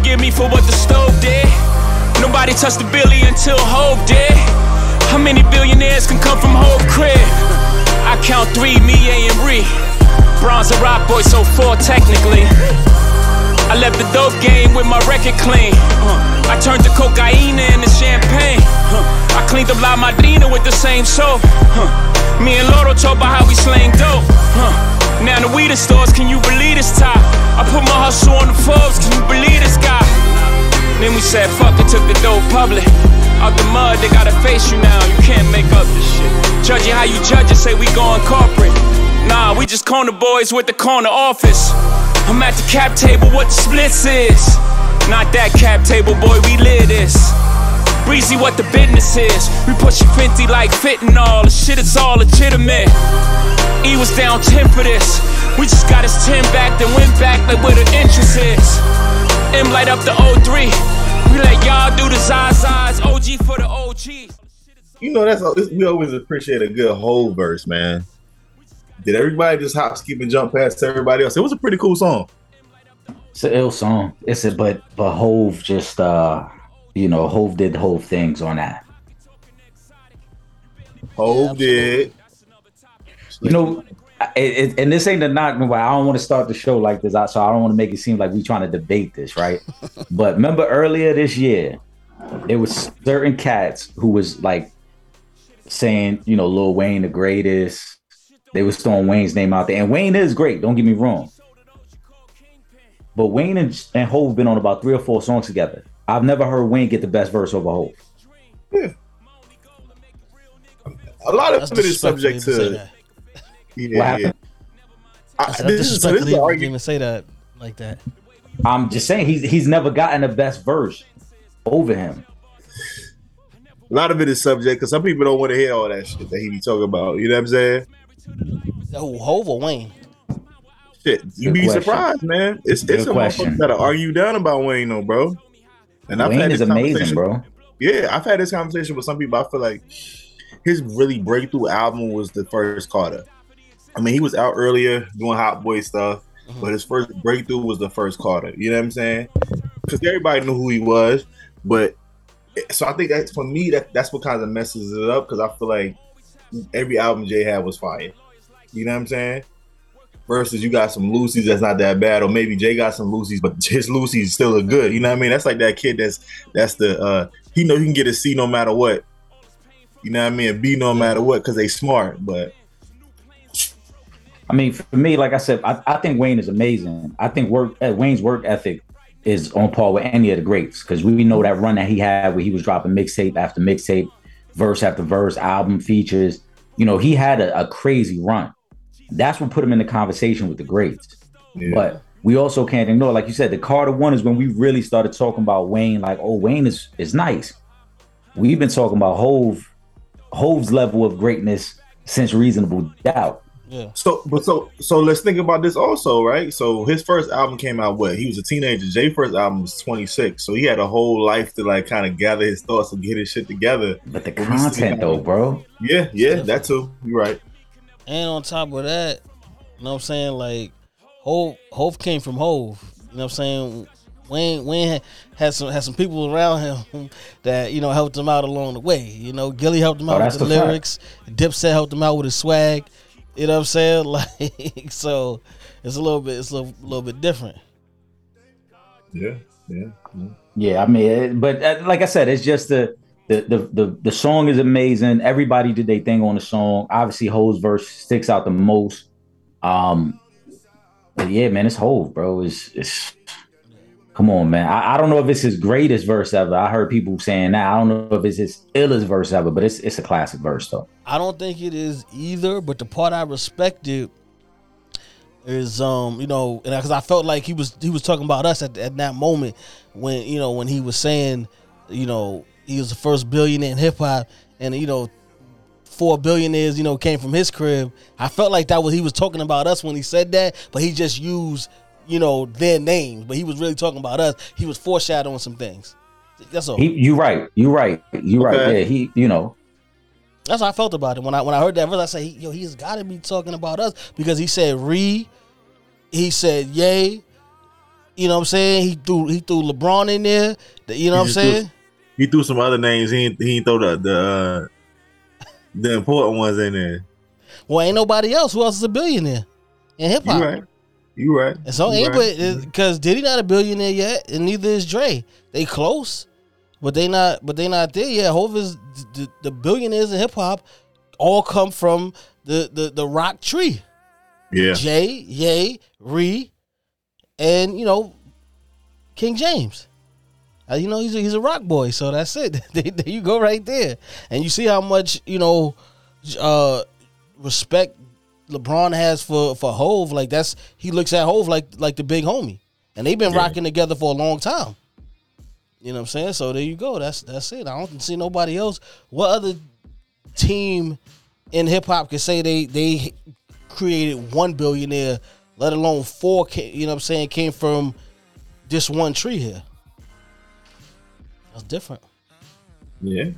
forgive me for what the stove did. Nobody touched the billy until Hov did. How many billionaires can come from Hov crib? I count three, me, A, and Ree. Bronze and rock boy, so four technically. I left the dope game with my record clean. I turned the cocaine into champagne. I cleaned up La Madrina with the same soap. Me and Lyor talk about how we slang dope. Now the weed stores, can you believe this top? I put my hustle on the Forbes, can you believe this guy? Then we said fuck it, took the dope public. Out the mud, they gotta face you now. You can't make up this shit. Judging how you judge it, say we going corporate. Nah, we just corner boys with the corner office. I'm at the cap table, what the splits is. Not that cap table, boy, we live this. Breezy, what the business is. We push 50 like fitting all. The shit is all legitimate. E was down 10 for this. We just got his 10 back, then went back like where the interest is. M light up the 03. We let y'all do the Zazas. OG for the OG. You know that's all, we always appreciate a good whole verse, man. Did everybody just hop, skip, and jump past everybody else? It was a pretty cool song. It's an ill song. It's a but but Hov just uh you know Hov did Hov things on that. Hov did. You know, it, it, and this ain't a knock. I don't want to start the show like this, so I don't want to make it seem like we trying to debate this, right? but remember earlier this year, there was certain cats who was like saying, you know, Lil Wayne the greatest. They was throwing Wayne's name out there, and Wayne is great. Don't get me wrong. But Wayne and, and Hov been on about three or four songs together. I've never heard Wayne get the best verse over Hov. Yeah. A lot of it is subject to. Yeah, yeah. I, this is, so this is argument. even say that like that. I'm just saying he's he's never gotten the best verse over him. A lot of it is subject because some people don't want to hear all that shit that he be talking about. You know what I'm saying? Oh, Hov or Wayne? Shit, you be question. surprised, man. It's Good it's a motherfucker that argue down about Wayne, though, bro. And Wayne I've had is amazing, bro. Yeah, I've had this conversation with some people. I feel like his really breakthrough album was the first Carter. I mean, he was out earlier doing Hot Boy stuff, mm-hmm. but his first breakthrough was the first Carter. You know what I'm saying? Because everybody knew who he was, but so I think that's for me that that's what kind of messes it up because I feel like every album Jay had was fire. You know what I'm saying? Versus you got some Lucy's that's not that bad, or maybe Jay got some Lucy's, but his Lucy's still a good. You know what I mean? That's like that kid that's that's the uh he know he can get a C no matter what. You know what I mean? B no matter what because they smart, but I mean, for me, like I said, I, I think Wayne is amazing. I think work uh, Wayne's work ethic is on par with any of the greats because we know that run that he had where he was dropping mixtape after mixtape, verse after verse, album features. You know, he had a, a crazy run. That's what put him in the conversation with the greats. Yeah. But we also can't ignore, like you said, the Carter one is when we really started talking about Wayne. Like, oh, Wayne is is nice. We've been talking about Hov, Hov's level of greatness since Reasonable Doubt. Yeah. So, but so, so let's think about this also, right? So his first album came out what? He was a teenager. Jay first album was 26, so he had a whole life to like kind of gather his thoughts and get his shit together. But the content though, bro. Yeah, yeah, that too. You're right. And on top of that, you know what I'm saying? Like, Hov, Hov came from Hov. You know what I'm saying? Wayne Wayne had some had some people around him that you know helped him out along the way. You know, Gillie helped him oh, out oh, with the, the lyrics. Dipset helped him out with his swag. You know what I'm saying? Like so, it's a little bit it's a little, little bit different. Yeah, yeah, yeah. yeah I mean, but uh, like I said, it's just the, the the the song is amazing. Everybody did their thing on the song. Obviously, Hov's verse sticks out the most. Um, yeah, man, it's Hov, bro. It's it's Come on, man. I, I, don't know if it's his greatest verse ever. I heard people saying that. I don't know if it's his illest verse ever, but it's it's a classic verse though. I don't think it is either. But the part I respected is um you know and because I felt like he was he was talking about us at, at that moment when you know when he was saying you know he was the first billionaire in hip hop and you know four billionaires you know came from his crib. I felt like that was he was talking about us when he said that, but he just used you know, their names, but he was really talking about us. He was foreshadowing some things. That's all. He, you right. You right. You okay. right. Yeah. He, you know. That's how I felt about it when I when I heard that verse. I said, "Yo, he's got to be talking about us because he said re, he said yay, You know what I'm saying? He threw he threw LeBron in there. You know what I'm He threw- saying? He threw some other names. He ain't, he ain't throw the the uh, the important ones in there. Well, ain't nobody else. Who else is a billionaire in hip You hop? right. You right. And so You ain't right. but because Diddy not a billionaire yet, and neither is Dre. They close, but they not but they not there yet. Hov is the, the billionaires in hip hop all come from the the the rock tree. Yeah. Jay, Ye, Ree, and you know King James. Uh, you know he's a, he's a rock boy, so that's it. there there you go, right there, and you see how much you know uh, respect LeBron has for for Hov. Like that's he looks at Hov like like the big homie, and they've been Yeah. rocking together for a long time. You know what I'm saying? So there you go. That's that's it. I don't see nobody else. What other team in hip hop can say they they created one billionaire, let alone four? You know what I'm saying? Came from this one tree here. That's different. Yeah.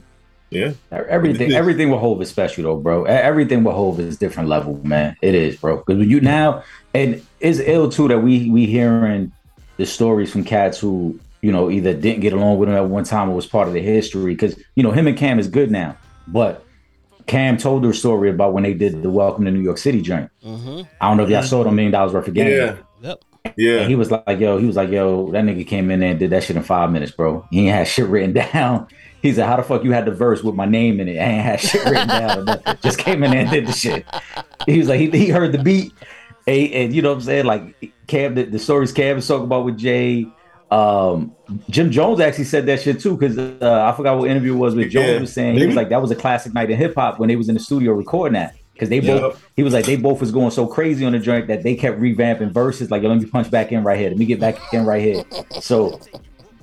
Yeah. Everything, everything with Hov is special though, bro. Everything with Hov is different level, man. It is, bro. Because when you now, and it's ill too that we we hearing the stories from cats who you know either didn't get along with him at one time or was part of the history. Because you know him and Cam is good now, but Cam told their story about when they did the Welcome to New York City joint. Mm-hmm. I don't know if y'all saw the million dollars worth of game. Yeah. Yep. And Yeah. he was like, yo, he was like, yo, that nigga came in there and did that shit in five minutes, bro. He ain't had shit written down. He said, how the fuck you had the verse with my name in it? I ain't had shit written down. Just came in there and did the shit. He was like, he, he heard the beat. And, and you know what I'm saying? Like Cam, the, the stories Cam was talking about with Jay. Um, Jim Jones actually said that shit too, because uh, I forgot what interview it was with Jones Yeah. was saying. He was like, that was a classic night in hip hop when they was in the studio recording that. Because they Yeah. both he was like they both was going so crazy on the joint that they kept revamping verses. Like, yo, let me punch back in right here. Let me get back in right here. So,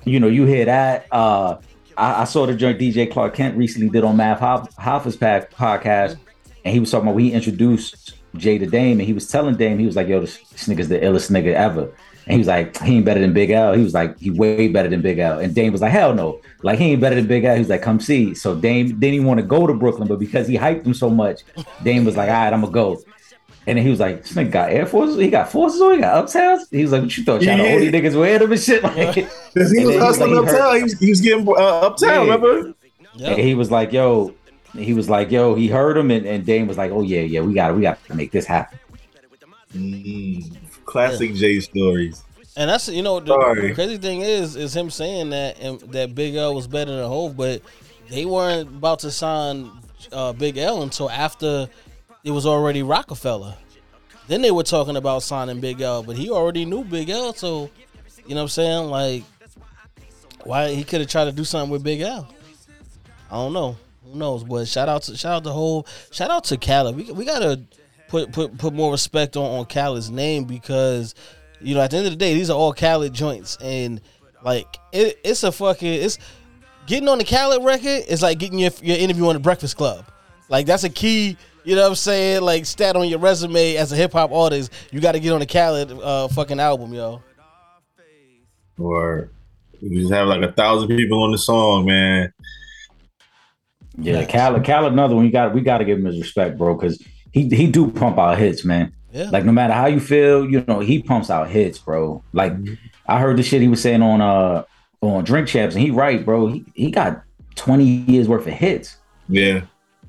you know, you hear that. Uh, I, I saw the joint DJ Clark Kent recently did on Math Hoff, Hoffa's pack, podcast, and he was talking about when he introduced Jay to Dame, and he was telling Dame, he was like, yo, this, this nigga's the illest nigga ever. And he was like, he ain't better than Big L. He was like, he way better than Big L. And Dame was like, hell no. Like, he ain't better than Big L. He was like, come see. So Dame didn't even want to go to Brooklyn, but because he hyped him so much, Dame was like, all right, I'm going to go. And then he was like, this nigga got Air Forces? He got forces on? He got uptowns? He was like, what you thought? Y'all Yeah. the only niggas wearing them and shit? Like, He was then he was hustling like, uptown. He was, he was getting uh, uptown, Yeah. remember? Yep. And he was like, "Yo," he was like, "Yo," he heard him, and, and Dame was like, "Oh yeah, yeah, we got, we got to make this happen." Mm, classic Jay stories. And that's you know the, Sorry. crazy thing is is him saying that and that Big L was better than Hov, but they weren't about to sign uh, Big L until after it was already Roc-A-Fella. Then they were talking about signing Big L, but he already knew Big L, so you know what I'm saying? Like, why he could have tried to do something with Big L? I don't know. Who knows? But shout out to shout out to whole shout out to Khaled. We we gotta put put put more respect on on Khaled's name because you know at the end of the day these are all Khaled joints and like it, it's a fucking it's getting on the Khaled record is like getting your your interview on the Breakfast Club. Like that's a key. You know what I'm saying? Like stat on your resume as a hip hop artist, you got to get on the Khaled uh, fucking album, yo. Or you just have like a thousand people on the song, man. Yeah, Khaled, Khaled, another one. You got, we got to give him his respect, bro, because he he do pump out hits, man. Yeah. Like no matter how you feel, you know, he pumps out hits, bro. Like I heard the shit he was saying on uh on Drink Champs, and he right, bro. He he got twenty years worth of hits. Yeah.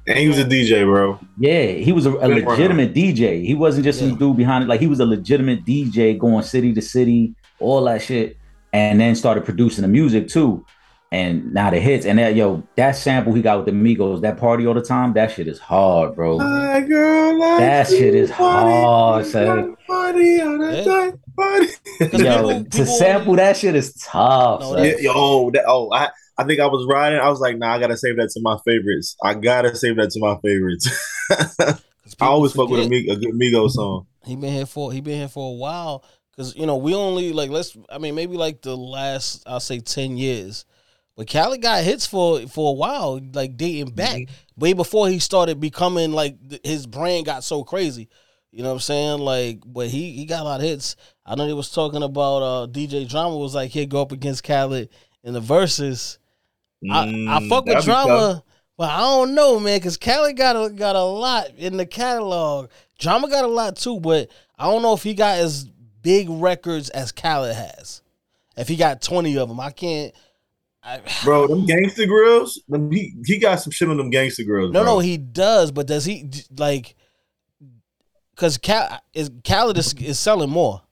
And he was a DJ, bro. Yeah, he was a, a legitimate DJ. He wasn't just Yeah. some dude behind it. Like he was a legitimate DJ going city to city, all that shit, and then started producing the music too. And now the hits and that yo, that sample he got with the Migos, that party all the time, that shit is hard, bro. My girl, like That shit is party, hard, son. Party on a Yeah. party. Yo, people- to people- sample that shit is tough. No. Yeah, yo, that, oh, I, I think I was riding. I was like, nah, I gotta save that to my favorites. I gotta save that to my favorites. I people always fuck with a, forget. A good Migos song. He been here for he been here for a while because you know we only like let's I mean maybe like the last I'll say ten years, but Khaled got hits for for a while like dating back way before he started becoming like th- his brand got so crazy. You know what I'm saying? Like, but he he got a lot of hits. I know they was talking about uh DJ Drama was like he'd go up against Khaled in the verses. I, I Mm, fuck with that'd be tough. drama, but I don't know, man, because Khaled got a got a lot in the catalog. Drama got a lot too, but I don't know if he got as big records as Khaled has. If he got twenty of them, I can't. I, Bro, them Gangsta Grillz, he, he got some shit on them Gangsta Grillz. no, bro. no, he does, but does he like? Because Cal is Khaled is, is selling more.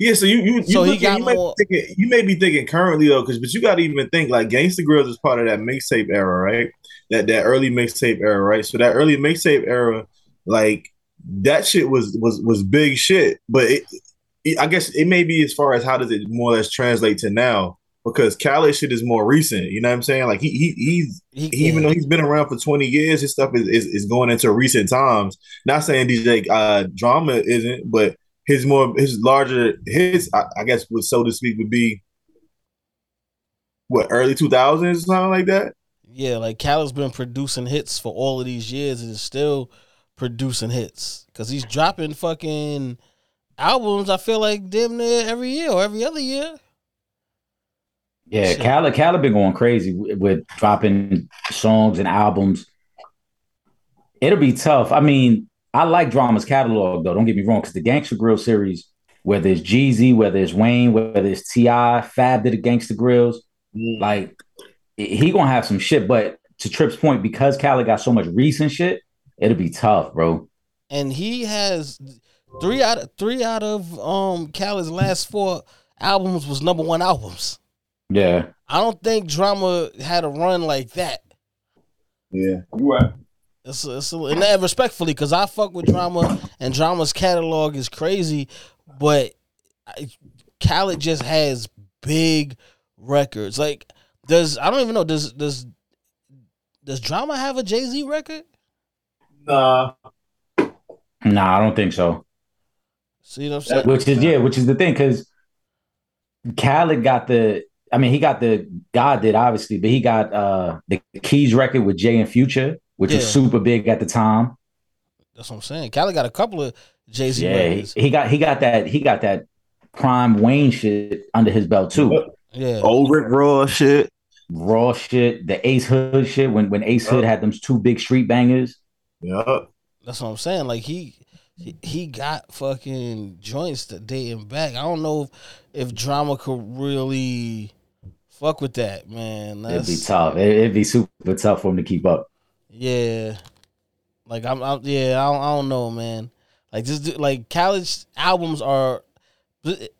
Yeah, so you you, you, So he looking- got you, may more- be thinking, you may be thinking currently though, because but you got to even think like Gangsta Grillz is part of that mixtape era, right? That that early mixtape era, right? So that early mixtape era, like that shit was was was big shit. But it, it, I guess it may be as far as how does it more or less translate to now because Khaled shit is more recent. You know what I'm saying? Like he he he's He, he, even though he's been around for 20 years, his stuff is, is, is going into recent times. Not saying DJ uh, drama isn't, but his more his larger his I, I guess would so to speak would be what early 2000s or something like that. Yeah, like Khaled's been producing hits for all of these years and is still producing hits because he's dropping fucking albums. I feel like damn near every year or every other year. Yeah. Khaled, Khaled been going crazy with, with dropping songs and albums. It'll be tough. I mean, I like Drama's catalog though. Don't get me wrong, because the Gangster Grill series, whether it's Jeezy, whether it's Wayne, whether it's T.I., Fab did the Gangsta Grillz, like he gonna have some shit. But to Trip's point, because Khaled got so much recent shit, it'll be tough, bro. and he has three out of three out of um Khaled's last four albums was number one albums. Yeah, I don't think Drama had a run like that. Yeah, you right. It's, it's and that respectfully, because I fuck with Drama and Drama's catalog is crazy, but I, Khaled just has big records. Like, does I don't even know does does does Drama have a Jay Z record? Nah, nah, I don't think so. See what I'm saying? Which is yeah, which is the thing, because Khaled got the. I mean, he got the God did obviously, but he got uh the Keys record with Jay and Future, which was super big at the time. That's what I'm saying. Khaled got a couple of Jay Z Yeah, he, records. he got he got that he got that prime Wayne shit under his belt too. Yeah, old Rick Raw shit. Raw shit, the Ace Hood shit when when Ace Hood had them two big street bangers. Yeah, that's what I'm saying. Like he. He, he got fucking joints that dating back. I don't know if, if drama could really fuck with that, man. It'd be tough. It, it'd be super tough for him to keep up. Yeah, like I'm, I'm yeah, I don't, I don't know, man. Like just like college albums are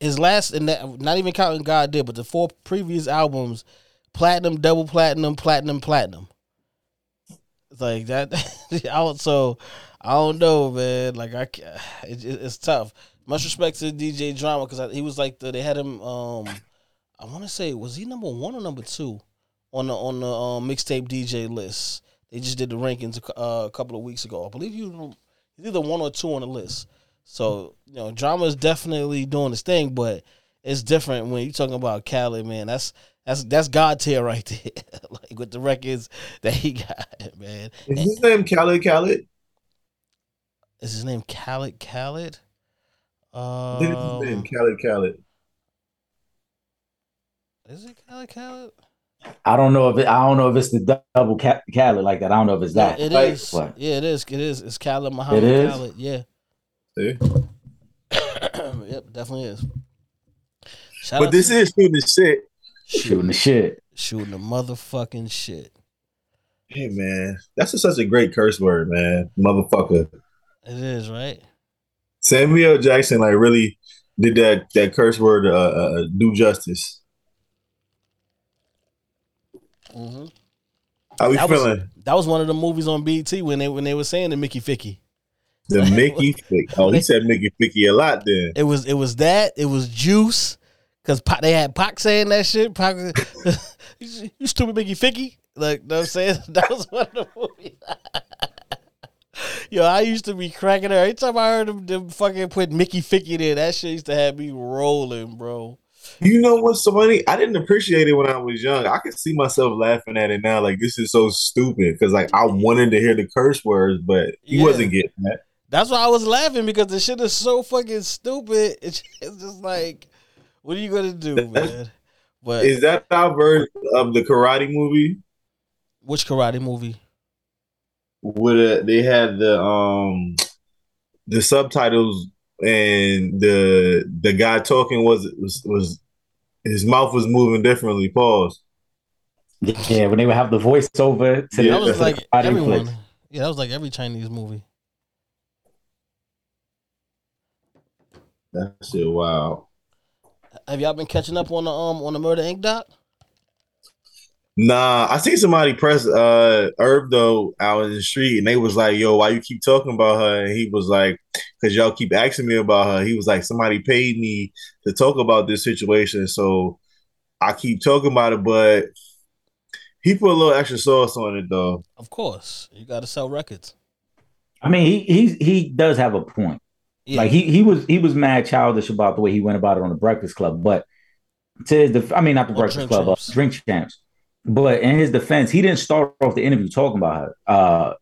his last, and that, not even counting God did, but the four previous albums, platinum, double platinum, platinum, platinum. It's like that. I don't- so I don't know, man. Like I, it, it- it's tough. Much respect to DJ Drama because he was like the, they had him. Um, I want to say was he number one or number two on the on the um, mixtape DJ list. They just did the rankings a uh, a couple of weeks ago. I believe you he's either one or two on the list. So you know, drama is definitely doing his thing, but it's different when you're talking about Khaled, man. That's that's that's God tier right there, like with the records that he got, man. is his name Khaled Khaled? Is his name Khaled? Khaled? It's his name Um, Khaled Khaled. Is it Khaled? Khaled? I don't know if it, I don't know if it's the double ca- Khaled like that. I don't know if it's that. it Like, is. what? Yeah, it is. It is. It's Khaled Muhammad It is? Khaled. Yeah. See? yep, definitely is. Shout But this to- is shooting the shit. Shooting the shit. shooting the motherfucking shit. Hey man, that's just such a great curse word, man. Motherfucker. It is right. Samuel Jackson like really did that that curse word uh, uh do justice. Hmm How we That was- feeling? That was one of the movies on BT when they when they were saying the Mickey Ficky. The Mickey Fick. Oh, he said Mickey Ficky a lot then. It was it was that. It was Juice. Cause Pac, they had Pac saying that shit. Pac, you stupid Mickey Ficky. Like, know what I'm saying? That was one of the movies. Yo, I used to be cracking her every time I heard them, them fucking put Mickey Ficky there. That shit used to have me rolling, bro. You know what's so funny? I didn't appreciate it when I was young. I can see myself laughing at it now. Like this is so stupid because like I wanted to hear the curse words, but he Yeah. wasn't getting that. That's why I was laughing because the shit is so fucking stupid. It's just like, what are you gonna do, man? But Is that our version of the karate movie? which karate movie? With they had the um the subtitles and the the guy talking was was was his mouth was moving differently. Pause. Yeah, when they would have the voiceover to Yeah, That was the like body everyone. flicks. Yeah, that was like every Chinese movie. That shit wow. Have y'all been catching up on the um on the Murder Inc. doc? Nah, I seen somebody press uh Irv though out in the street, and they was like, "Yo, why you keep talking about her?" And he was like, "Cause y'all keep asking me about her." He was like, "Somebody paid me to talk about this situation, so I keep talking about it." But he put a little extra sauce on it though. Of course, you got to sell records. I mean, he he he does have a point. Yeah. Like he he was he was mad childish about the way he went about it on the Breakfast Club, but to the I mean not the Or Breakfast Drink Club, uh, Champs. Drink Champs. But in his defense, he didn't start off the interview talking about her. Uh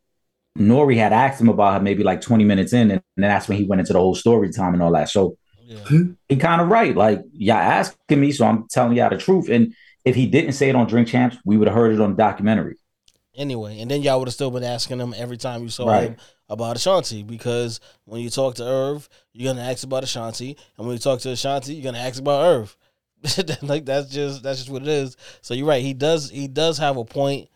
Nori had asked him about her maybe like 20 minutes in, and then that's when he went into the whole story time and all that. So yeah. he kind of right. Like, y'all asking me, so I'm telling y'all the truth. And if he didn't say it on Drink Champs, we would have heard it on the documentary. Anyway, and then y'all would have still been asking him every time you saw Right. him about Ashanti because when you talk to Irv, you're gonna ask about Ashanti, and when you talk to Ashanti, you're gonna ask about Irv. like that's just that's just what it is. So you're right. He does he does have a point.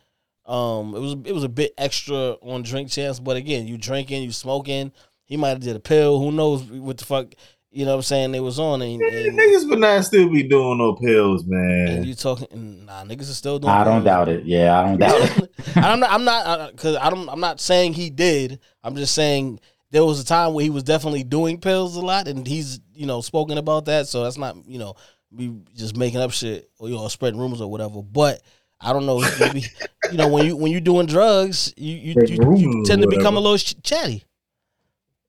Um, it was it was a bit extra on Drink Champs, but again, you drinking, you smoking. He might have did a pill. Who knows what the fuck? You know what I'm saying? They was on and, and, Niggas would not still be doing no pills, and man. you talking. Nah, niggas are still doing. I don't pills. doubt it. Yeah, I don't doubt it. I'm not. I'm not because I don't. I'm not saying he did. I'm just saying there was a time where he was definitely doing pills a lot, and he's you know spoken about that. So that's not you know me just making up shit or you know spreading rumors or whatever. But I don't know. Maybe you know when you when you're doing drugs, you you, you, you tend to become a little ch- chatty.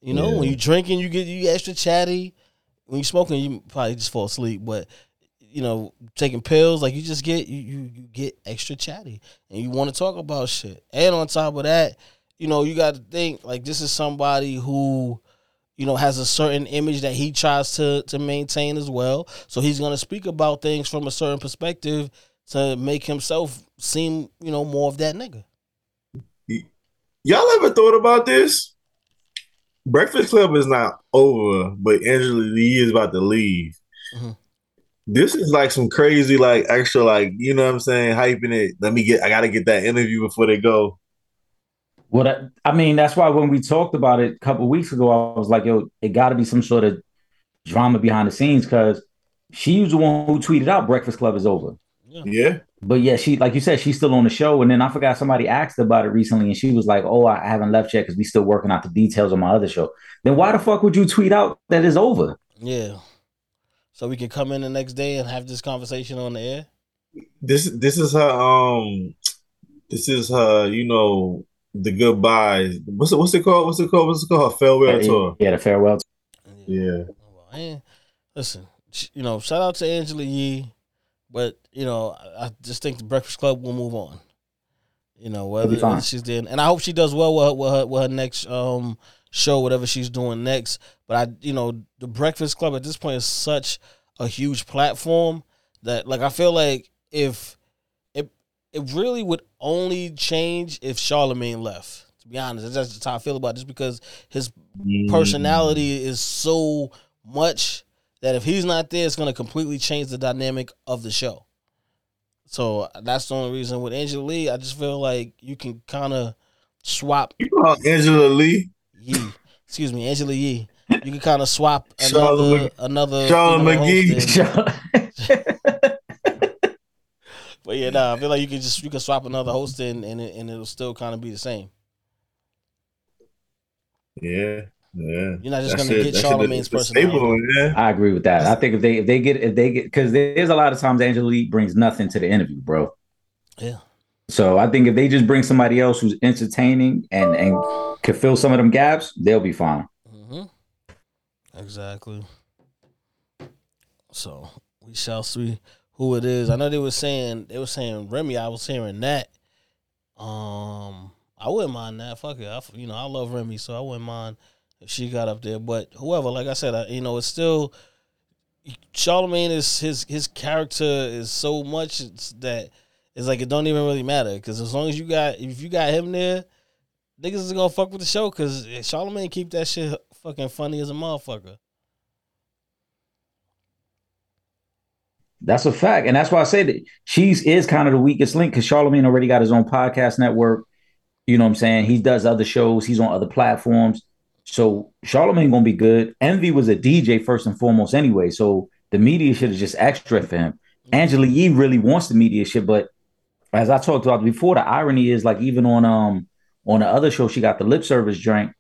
You know, Yeah. when you drinking, you get you extra chatty. When you smoking, you probably just fall asleep. But you know, taking pills, like you just get you you, you get extra chatty, and you want to talk about shit. And on top of that, you know, you got to think like this is somebody who, you know, has a certain image that he tries to to maintain as well. So he's gonna speak about things from a certain perspective to make himself seem, you know, more of that nigga. Y'all ever thought about this? Breakfast Club is not over, but Angela Lee is about to leave. Mhm. This is like some crazy, like extra, like you know what I'm saying, hyping it. Let me get, I gotta get that interview before they go. Well, that, I mean, that's why when we talked about it a couple weeks ago, I was like, yo, it got to be some sort of drama behind the scenes because she was the one who tweeted out Breakfast Club is over. Yeah, But yeah, she, like you said, she's still on the show. And then I forgot somebody asked about it recently, and she was like, oh, I haven't left yet because we still working out the details on my other show. Then why the fuck would you tweet out that it's over? Yeah. So we can come in the next day and have this conversation on the air. this this is her. Um, this is her. You know, the goodbyes. What's it? What's it called? What's it called? What's it called? Her farewell tour. Yeah, the farewell. Yeah. Well, and listen, you know, shout out to Angela Yee, but you know, I, I just think the Breakfast Club will move on. You know, whether, whether she's there, and I hope she does well with her, with her, with her next um show, whatever she's doing next. But I, you know, the Breakfast Club at this point is such a huge platform that, like, I feel like if it it really would only change if Charlemagne left. To be honest, that's just how I feel about it, just because his personality mm. is so much that if he's not there, it's going to completely change the dynamic of the show. So that's the only reason with Angela Lee, I just feel like you can kind of swap You know Angela Lee, Yee. Excuse me, Angela Yee. You can kind of swap another Mc- another Charlotte female host McGee. in. But yeah, nah, I feel like you can just you can swap another host in and it, and it'll still kind of be the same. Yeah, yeah. You're not just That gonna shit- get that shit Charlemagne's is the staple, personality. yeah. I agree with that. I think if they if they get if they get because there's a lot of times Angela Lee brings nothing to the interview, bro. Yeah. So I think if they just bring somebody else who's entertaining and and can fill some of them gaps, they'll be fine. hmm Exactly. So we shall see who it is. I know they were saying they were saying Remy. I was hearing that. Um, I wouldn't mind that. Fuck it. I, you know, I love Remy, so I wouldn't mind if she got up there. But whoever, like I said, I, you know, it's still Charlemagne is his his character is so much that it's like it don't even really matter because as long as you got if you got him there, niggas is gonna fuck with the show because Charlemagne keep that shit fucking funny as a motherfucker. That's a fact, and that's why I say that she's is kind of the weakest link because Charlemagne already got his own podcast network. You know what I'm saying? He does other shows. He's on other platforms. So Charlemagne gonna be good. Envy was a DJ first and foremost anyway. So the media shit is just extra for him. Angela Yee really wants the media shit, but as I talked about before, the irony is like even on um on the other show, she got the lip service drink.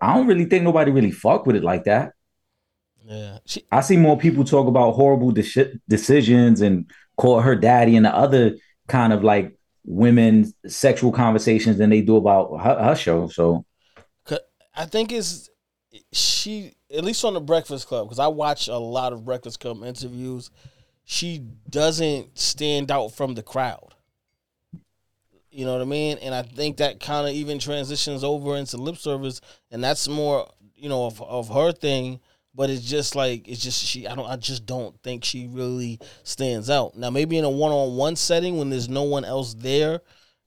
I don't really think nobody really fuck with it like that. Yeah, she, I see more people talk about horrible de- decisions and call her daddy and the other kind of like women sexual conversations than they do about her, her show. So I think it's she at least on the Breakfast Club because I watch a lot of Breakfast Club interviews. She doesn't stand out from the crowd. You know what I mean? And I think that kind of even transitions over into lip service, and that's more you know of, of her thing. But it's just like it's just she. I don't. I just don't think she really stands out. Now maybe in a one on one setting when there's no one else there,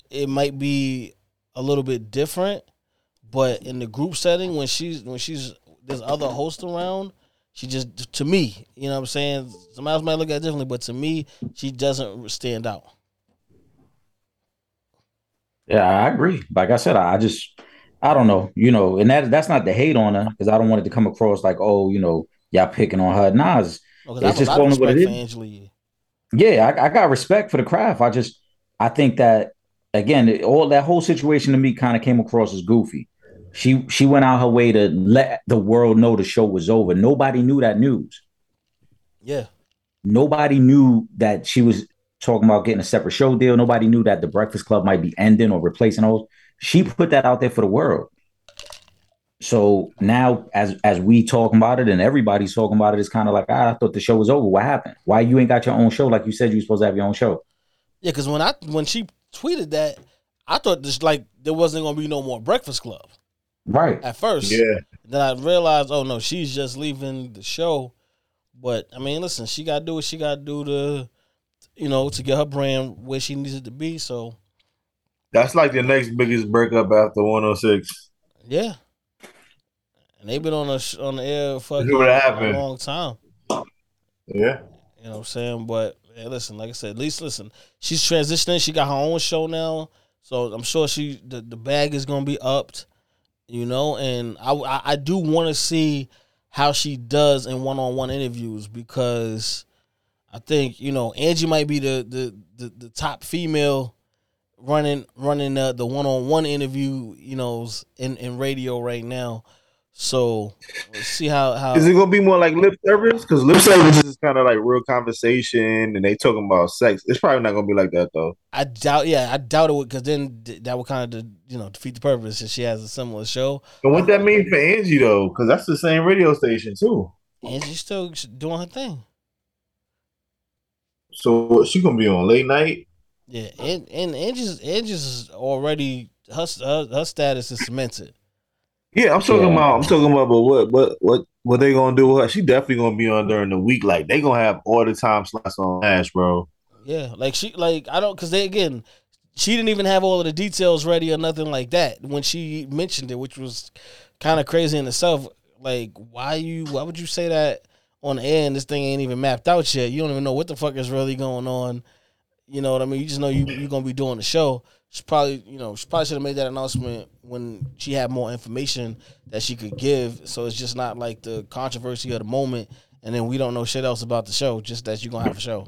it might be a little bit different. But in the group setting, when she's when she's there's other hosts around, she just to me, you know what I'm saying? Somebody else might look at it differently, but to me, she doesn't stand out. Yeah, I agree. Like I said, I just I don't know, you know, and that that's not the hate on her because I don't want it to come across like, oh, you know, y'all picking on her. Nah, it's, no, it's just what it is. Yeah, I, I, got respect for the craft. I just I think that again, all that whole situation to me kind of came across as goofy. She she went out her way to let the world know the show was over. Nobody knew that news. Yeah. Nobody knew that she was talking about getting a separate show deal. Nobody knew that the Breakfast Club might be ending or replacing those. She put that out there for the world. So now, as as we talking about it and everybody's talking about it, it's kind of like ah, I thought the show was over. What happened? Why you ain't got your own show like you said you were supposed to have your own show? Yeah, because when I when she tweeted that, I thought this like there wasn't gonna be no more Breakfast Club. Right. At first. Yeah. Then I realized, oh no, she's just leaving the show. But I mean, listen, she gotta do what she gotta do to you know, to get her brand where she needs it to be. So that's like the next biggest breakup after 106. Yeah. And they've been on the on the air for a long time. Yeah. You know what I'm saying? But hey, listen, like I said, at least listen, she's transitioning. She got her own show now. So I'm sure she the, the bag is gonna be upped you know, and I I, I do want to see how she does in one on one interviews because I think you know Angie might be the the the, the top female running running uh, the one on one interview you know in in radio right now. So let's see how how is it gonna be more like lip service? Because lip service is kind of like real conversation, and they talking about sex. It's probably not gonna be like that though. I doubt. Yeah, I doubt it would, because then that would kind of you know defeat the purpose. If she has a similar show. And what that mean for Angie though? Because that's the same radio station too. Angie's still doing her thing. So she gonna be on late night. Yeah, and and Angie's Angie's already her her, her status is cemented. Yeah, I'm talking yeah. about. I'm talking about. But what what what what they gonna do? With her? She definitely gonna be on during the week. Like they gonna have all the time slots on Ash, bro. Yeah, like she like I don't because they again she didn't even have all of the details ready or nothing like that when she mentioned it, which was kind of crazy in itself. Like why you why would you say that on the air and this thing ain't even mapped out yet? You don't even know what the fuck is really going on. You know what I mean? You just know you you're gonna be doing the show she probably, you know, she probably should have made that announcement when she had more information that she could give. So it's just not like the controversy of the moment, and then we don't know shit else about the show. Just that you're gonna have a show.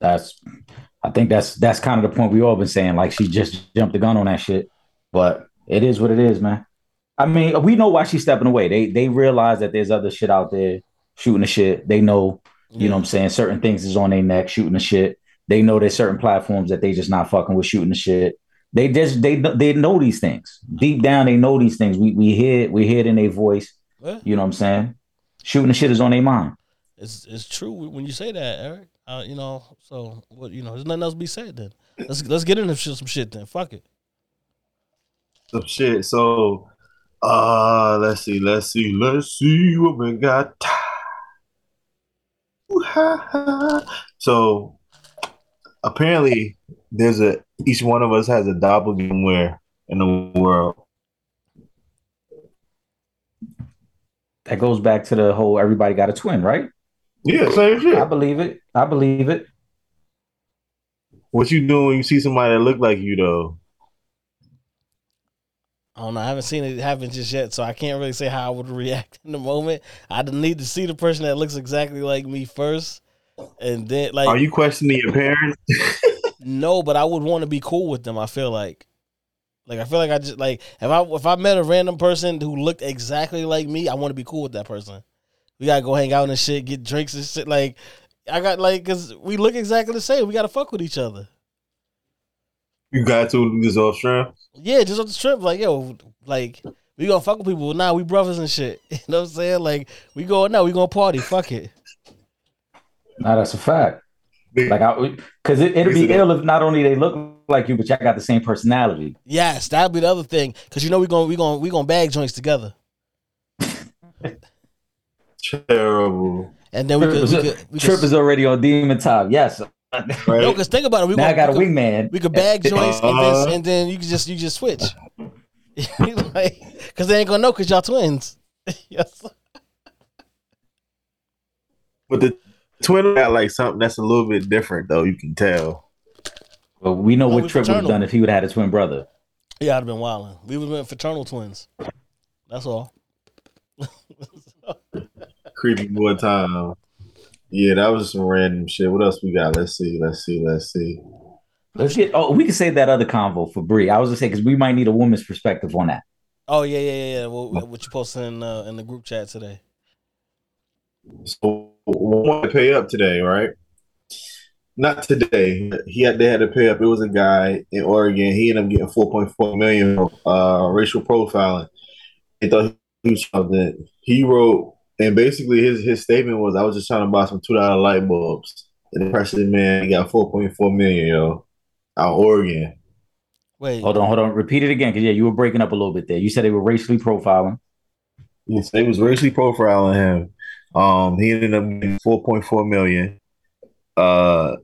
That's, I think that's that's kind of the point we all been saying. Like she just jumped the gun on that shit, but it is what it is, man. I mean, we know why she's stepping away. They they realize that there's other shit out there shooting the shit. They know, you yeah. know, what I'm saying certain things is on their neck shooting the shit. They know there's certain platforms that they just not fucking with shooting the shit. They just they they know these things deep down. They know these things. We we hear we hear it in their voice. Yeah. You know what I'm saying? Shooting the shit is on their mind. It's it's true when you say that, Eric. Uh, you know, so what you know, there's nothing else to be said then. Let's let's get into some shit then. Fuck it. Some shit. So uh let's see, let's see, let's see what we got. So apparently there's a each one of us has a doppelganger in the world. that goes back to the whole everybody got a twin, right? Yeah, same shit. I believe it. I believe it. What you doing when you see somebody that look like you though? I don't know. I haven't seen it happen just yet, so I can't really say how I would react in the moment. I need to see the person that looks exactly like me first, and then like Are you questioning your parents? no, but I would want to be cool with them. I feel like, like I feel like I just like if I if I met a random person who looked exactly like me, I want to be cool with that person. We gotta go hang out and shit, get drinks and shit. Like I got like because we look exactly the same. We gotta fuck with each other. You got to this off shrimp. Yeah, just off the trip, like yo, like we gonna fuck with people. Nah, we brothers and shit. You know what I'm saying? Like we going now, we gonna party. Fuck it. Now that's a fact. Like I, because it, it'll be ill if not only they look like you, but y'all got the same personality. Yes, that'd be the other thing. Cause you know we gonna we gonna we gonna bag joints together, Terrible. and then we Trip, could, is, we could, we Trip is already on demon time. Yes. Right? no, cause think about it. We now I gonna, got a we could, wingman. we could bag joints and Uh-huh. then and then you can just you just switch. like, cause they ain't gonna know cause y'all twins. yes. But the twin got like something that's a little bit different though. You can tell. But we know No, what we Trip would have done if he would have had a twin brother. Yeah, I'd have been wilding. We would have been fraternal twins. That's all. Creepy boy time. Yeah, that was some random shit. What else we got? Let's see. Let's see. Let's see. Let's get. Oh, we can save that other convo for Bree. I was gonna say because we might need a woman's perspective on that. Oh yeah, yeah, yeah, yeah. What, what you posted in uh, in the group chat today? So we want to pay up today, right? Not today. He had they had to pay up. It was a guy in Oregon. He ended up getting four point four million uh racial profiling. They thought he was something. He wrote and basically his his statement was I was just trying to buy some two dollar light bulbs. And the person man he got four point four million, yo. Out of Oregon. Wait, Hold on, hold on. Repeat it again, because yeah, you were breaking up a little bit there. You said they were racially profiling. Yes, they was racially profiling him. Um, he ended up getting four point four million. Uh,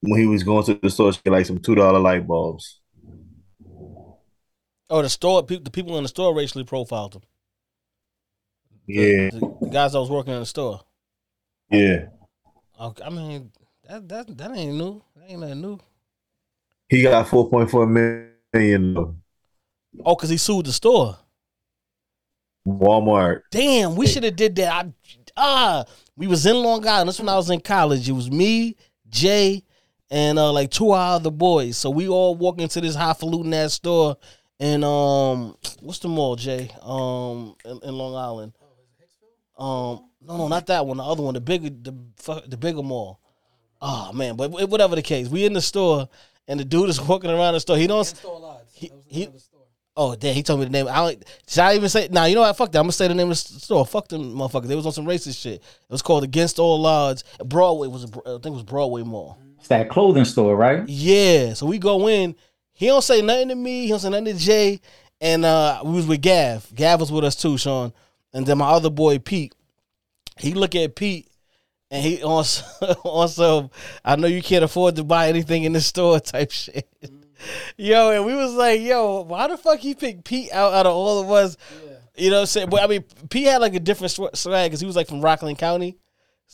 when he was going to the store to get like some two dollar light bulbs. Oh, the store. pe- The people in the store racially profiled them. Yeah, the, the guys that was working in the store. yeah. Okay, I mean, that that that ain't new. That ain't nothing new. He got four point four million. though. Oh, cause he sued the store. Walmart. Damn, we should have did that. I, ah, we was in Long Island. That's when I was in college. It was me, Jay, and uh, like two other boys. So we all walk into this highfalutin ass store, and um, what's the mall, Jay? Um, in, in Long Island. Um, no, no, not that one. The other one, the bigger, the the bigger mall. Oh man, but whatever the case, we in the store, and the dude is walking around the store. He don't. He, he, Oh, damn, he told me the name. I don't, should I even say? Nah, you know what? Fuck that. I'm gonna say the name of the store. Fuck them motherfuckers. They was on some racist shit. It was called Against All Odds. Broadway was, a, I think it was Broadway Mall. It's that clothing store, right? Yeah. So we go in. He don't say nothing to me. He don't say nothing to Jay. And uh, we was with Gav. Gav was with us too, Sean. And then my other boy Pete. He look at Pete. And he on some- on some, I know you can't afford to buy anything in the store type shit. Mm-hmm. Yo, and we was like, yo, why the fuck he picked Pete out out of all of us? You know what I'm saying? But I mean, Pete had like a different swag because he was like from Rockland County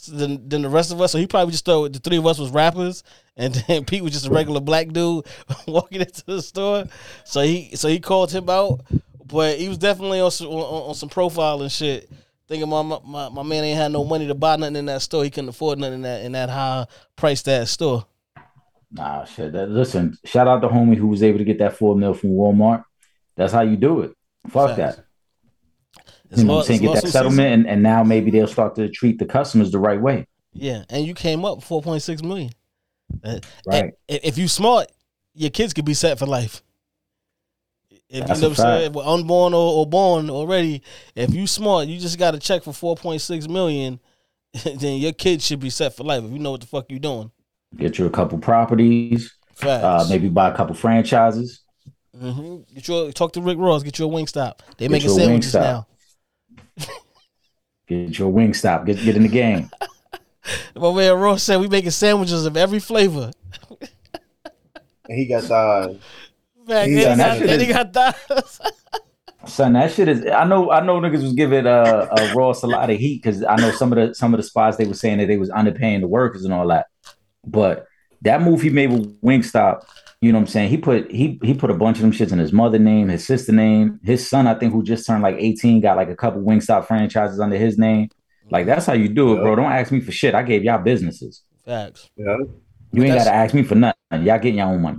than, than the rest of us. So he probably just thought the three of us was rappers, and then Pete was just a regular black dude walking into the store. So he so he called him out, but he was definitely on some, on, on some profile and shit. Thinking my, my my man ain't had no money to buy nothing in that store. He couldn't afford nothing in that in that high priced ass store. Nah, shit. That, listen, shout out to homie who was able to get that four mil from Walmart. That's how you do it. Fuck Facts. that. It's You know law- what I'm saying? Get that settlement, and, and now maybe they'll start to treat the customers the right way. Yeah, and you came up four point six million. Uh, Right. and If you smart, your kids could be set for life. If That's you know what I'm saying, well, unborn or, or born already, if you smart, you just got to check for four point six million. Then your kids should be set for life if you know what the fuck you're doing. Get you a couple properties, Facts. uh, maybe buy a couple franchises. Mm-hmm. Get your talk to Rick Ross. Get you a Wingstop. They Get making a sandwiches now. Get your Wingstop. Get get in the game. My man Ross said we making sandwiches of every flavor. And he got thighs. Fact, He's and he got, that and he got thighs. Son, that shit is. I know. I know niggas was giving uh, uh Ross a lot of heat because I know some of the some of the spots they were saying that they was underpaying the workers and all that. But that move he made with Wingstop, you know what I'm saying? He put he he put a bunch of them shits in his mother name, his sister name, his son. I think who just turned like 18 got like a couple Wingstop franchises under his name. Like that's how you do it, bro. Don't ask me for shit. I gave y'all businesses. Facts. Yeah. You ain't gotta ask me for nothing. Y'all getting your own money.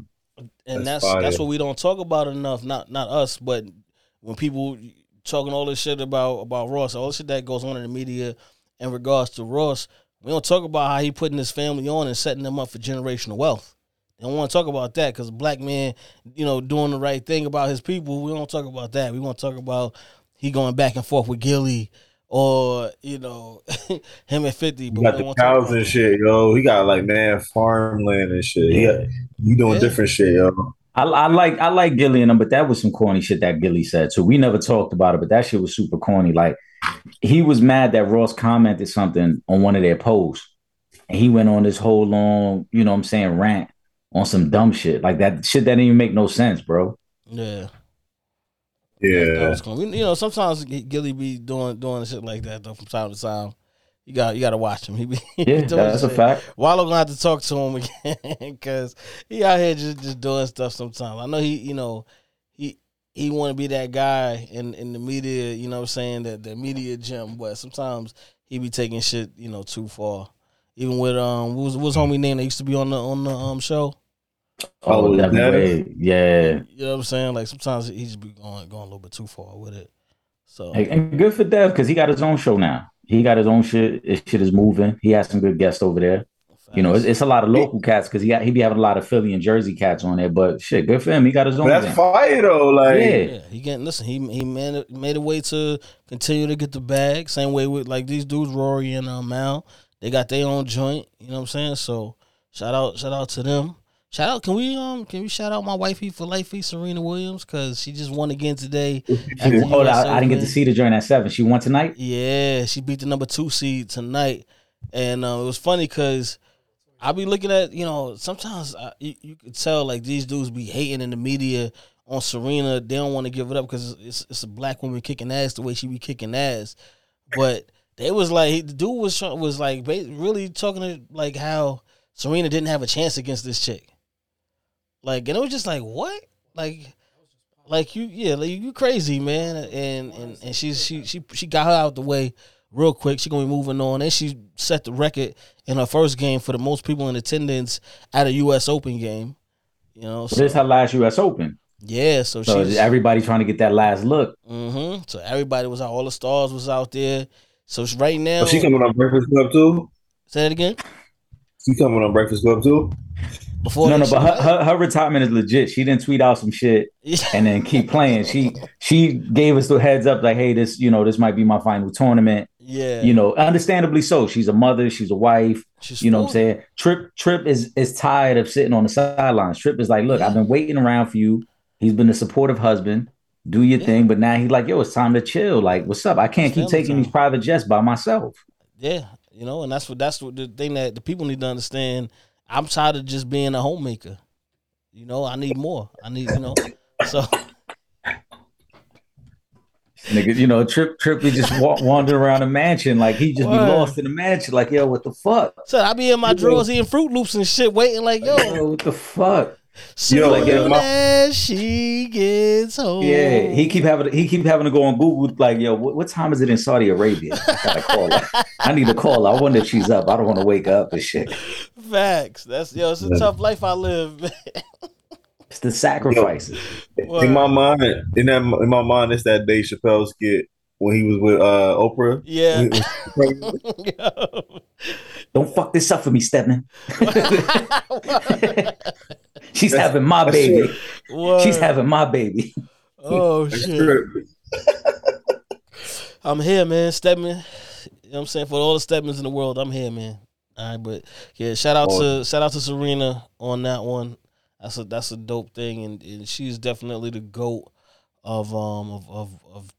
And That's that's that's, what we don't talk about enough. Not not us, but when people talking all this shit about about Ross, all the shit that goes on in the media in regards to Ross, we don't talk about how he putting his family on and setting them up for generational wealth. They don't want to talk about that because black man, you know, doing the right thing about his people. We don't talk about that. We want to talk about he going back and forth with Gillie or you know him at fifty. He But got the don't talk cows about and that. shit, yo. He got like man farmland and shit. He, got, he doing Yeah. different shit, yo. I, I like I like Gillie and them, but that was some corny shit that Gillie said. So we never talked about it, but that shit was super corny. Like he was mad that Ross commented something on one of their posts, and he went on this whole long, you know, what I'm saying rant on some dumb shit like that. Shit that didn't even make no sense, bro. Yeah. That Yeah. was cool. You know, sometimes Gillie be doing doing shit like that though from time to time. You got you got to watch him. He be Yeah, doing that's a fact. Wallo gonna have to talk to him again because he out here just just doing stuff. Sometimes I know he you know he he want to be that guy in in the media. You know, what I'm saying that the media gym, but sometimes he be taking shit you know too far. Even with um, what was what was homie name that used to be on the on the um show. Oh, Devin Dennis? Wade. Yeah. You know what I'm saying? Like sometimes he just be going going a little bit too far with it. So Hey, and good for Dev because he got his own show now. He got his own shit. His shit is moving. He has some good guests over there. You know, it's, it's a lot of local cats because he got, he be having a lot of Philly and Jersey cats on there. But shit, good for him. He got his own. That's thing. fire though. Like Yeah. Yeah, he getting listen. He he made made a way to continue to get the bag. Same way with like these dudes, Rory and uh, Mal. They got their own joint. You know what I'm saying? So shout out, shout out to them. Shout out. Can we um can we shout out my wifey for life, Serena Williams, because she just won again today. the Oh, I, I didn't get to see the joint at seven. She won tonight. Yeah, she beat the number two seed tonight, and uh, it was funny because I be looking at you know sometimes I, you, you could tell like these dudes be hating in the media on Serena. They don't want to give it up because it's it's a black woman kicking ass the way she be kicking ass, but they was like the dude was was like really talking to like how Serena didn't have a chance against this chick, like and it was just like what like like you yeah like you crazy man and and and she's she she she got her out the way real quick she gonna be moving on and she set the record in her first game for the most people in attendance at a us open game you know So so, this her last U.S. Open. yeah so, So she's everybody trying to get that last look. Mm hmm so everybody was out all the stars was out there so she- right now Oh, she coming on Breakfast Club too. say it again She coming on Breakfast Club too. Before no, no, but her, her, her retirement is legit. She didn't tweet out some shit and then keep playing. She she gave us the heads up like, hey, this you know this might be my final tournament. yeah You know, understandably so. She's a mother. She's a wife. she's You know what I'm saying? Trip Trip is is tired of sitting on the sidelines. Trip is like, look, I've been waiting around for you. He's been a supportive husband. Do your Yeah. thing, but now he's like, yo, it's time to chill. Like, what's up? I can't It's keep taking time. these private jets by myself. Yeah, you know, and that's what that's what the thing that the people need to understand. I'm tired of just being a homemaker. You know, I need more. I need, you know, so Nigga, you know, Trip Trip be just wa- wandering around the mansion like he just be lost in the mansion. Like, yo, what the fuck? so I be in my drawers eating Fruit Loops and shit, waiting like, yo, Yo, what the fuck? Soon Yo, like, my- she gets home. Yeah, he keep having he keep having to go on Google like, yo, what, what time is it in Saudi Arabia? I gotta call her. I need to call her. I wonder if she's up. I don't want to wake up and shit. facts. That's yo, it's a Yeah. tough life I live. man. It's the sacrifices. In my mind, in that in my mind, it's that Dave Chappelle skit when he was with uh Oprah. yeah. When he was- Yo. Don't fuck this up for me, Stedman. She's That's- having my baby. true. She's having my baby. Oh shit. I'm here, man. Stedman. You know what I'm saying? For all the Stedmans in the world, I'm here, man. All right, but yeah, shout out to shout out to Serena on that one. That's a that's a dope thing, and, and she's definitely the goat of um of of, of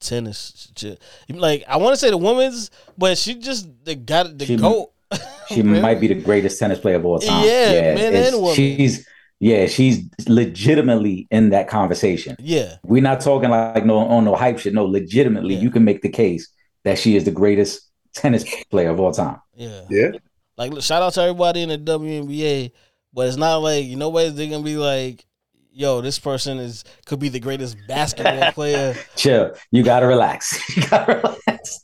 tennis. She- Like I want to say the women's, but she just the got the She- goat. She Really? might be the greatest tennis player of all time. Yeah, men it's- and women. She's Yeah, she's legitimately in that conversation. Yeah, We're not talking like no on no hype shit. No, legitimately, Yeah. you can make the case that she is the greatest tennis player of all time. yeah. Yeah. Like, look, shout out to everybody in the WNBA, but it's not like you know what they're gonna be like. Yo, this person is could be the greatest basketball player. Chill. You gotta relax. You gotta relax.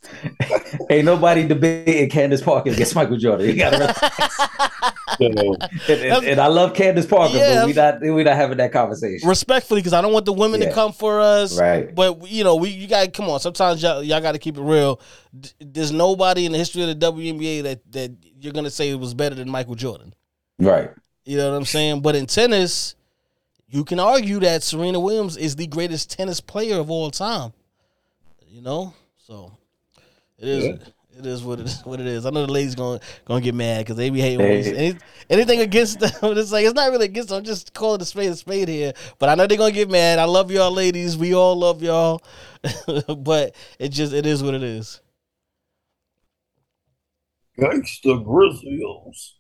Ain't nobody debating Candace Parker against Michael Jordan. You gotta relax. And, and- and I love Candace Parker, Yeah. but we not we not having that conversation. Respectfully, because I don't want the women to come for us. Right. But you know, we you got to come on. Sometimes y'all, y'all got to keep it real. D- There's nobody in the history of the WNBA that that you're gonna say was better than Michael Jordan. Right. You know what I'm saying? But in tennis, you can argue that Serena Williams is the greatest tennis player of all time. You know, so it is. Yeah. It is what it is. What it is. I know the ladies gonna gonna get mad because they be hating Hey. any, anything against them. It's like it's not really against them. I'm just calling it a spade a spade here. But I know they're gonna get mad. I love y'all, ladies. We all love y'all. but it just it is what it is. Gangsta Grizzlies.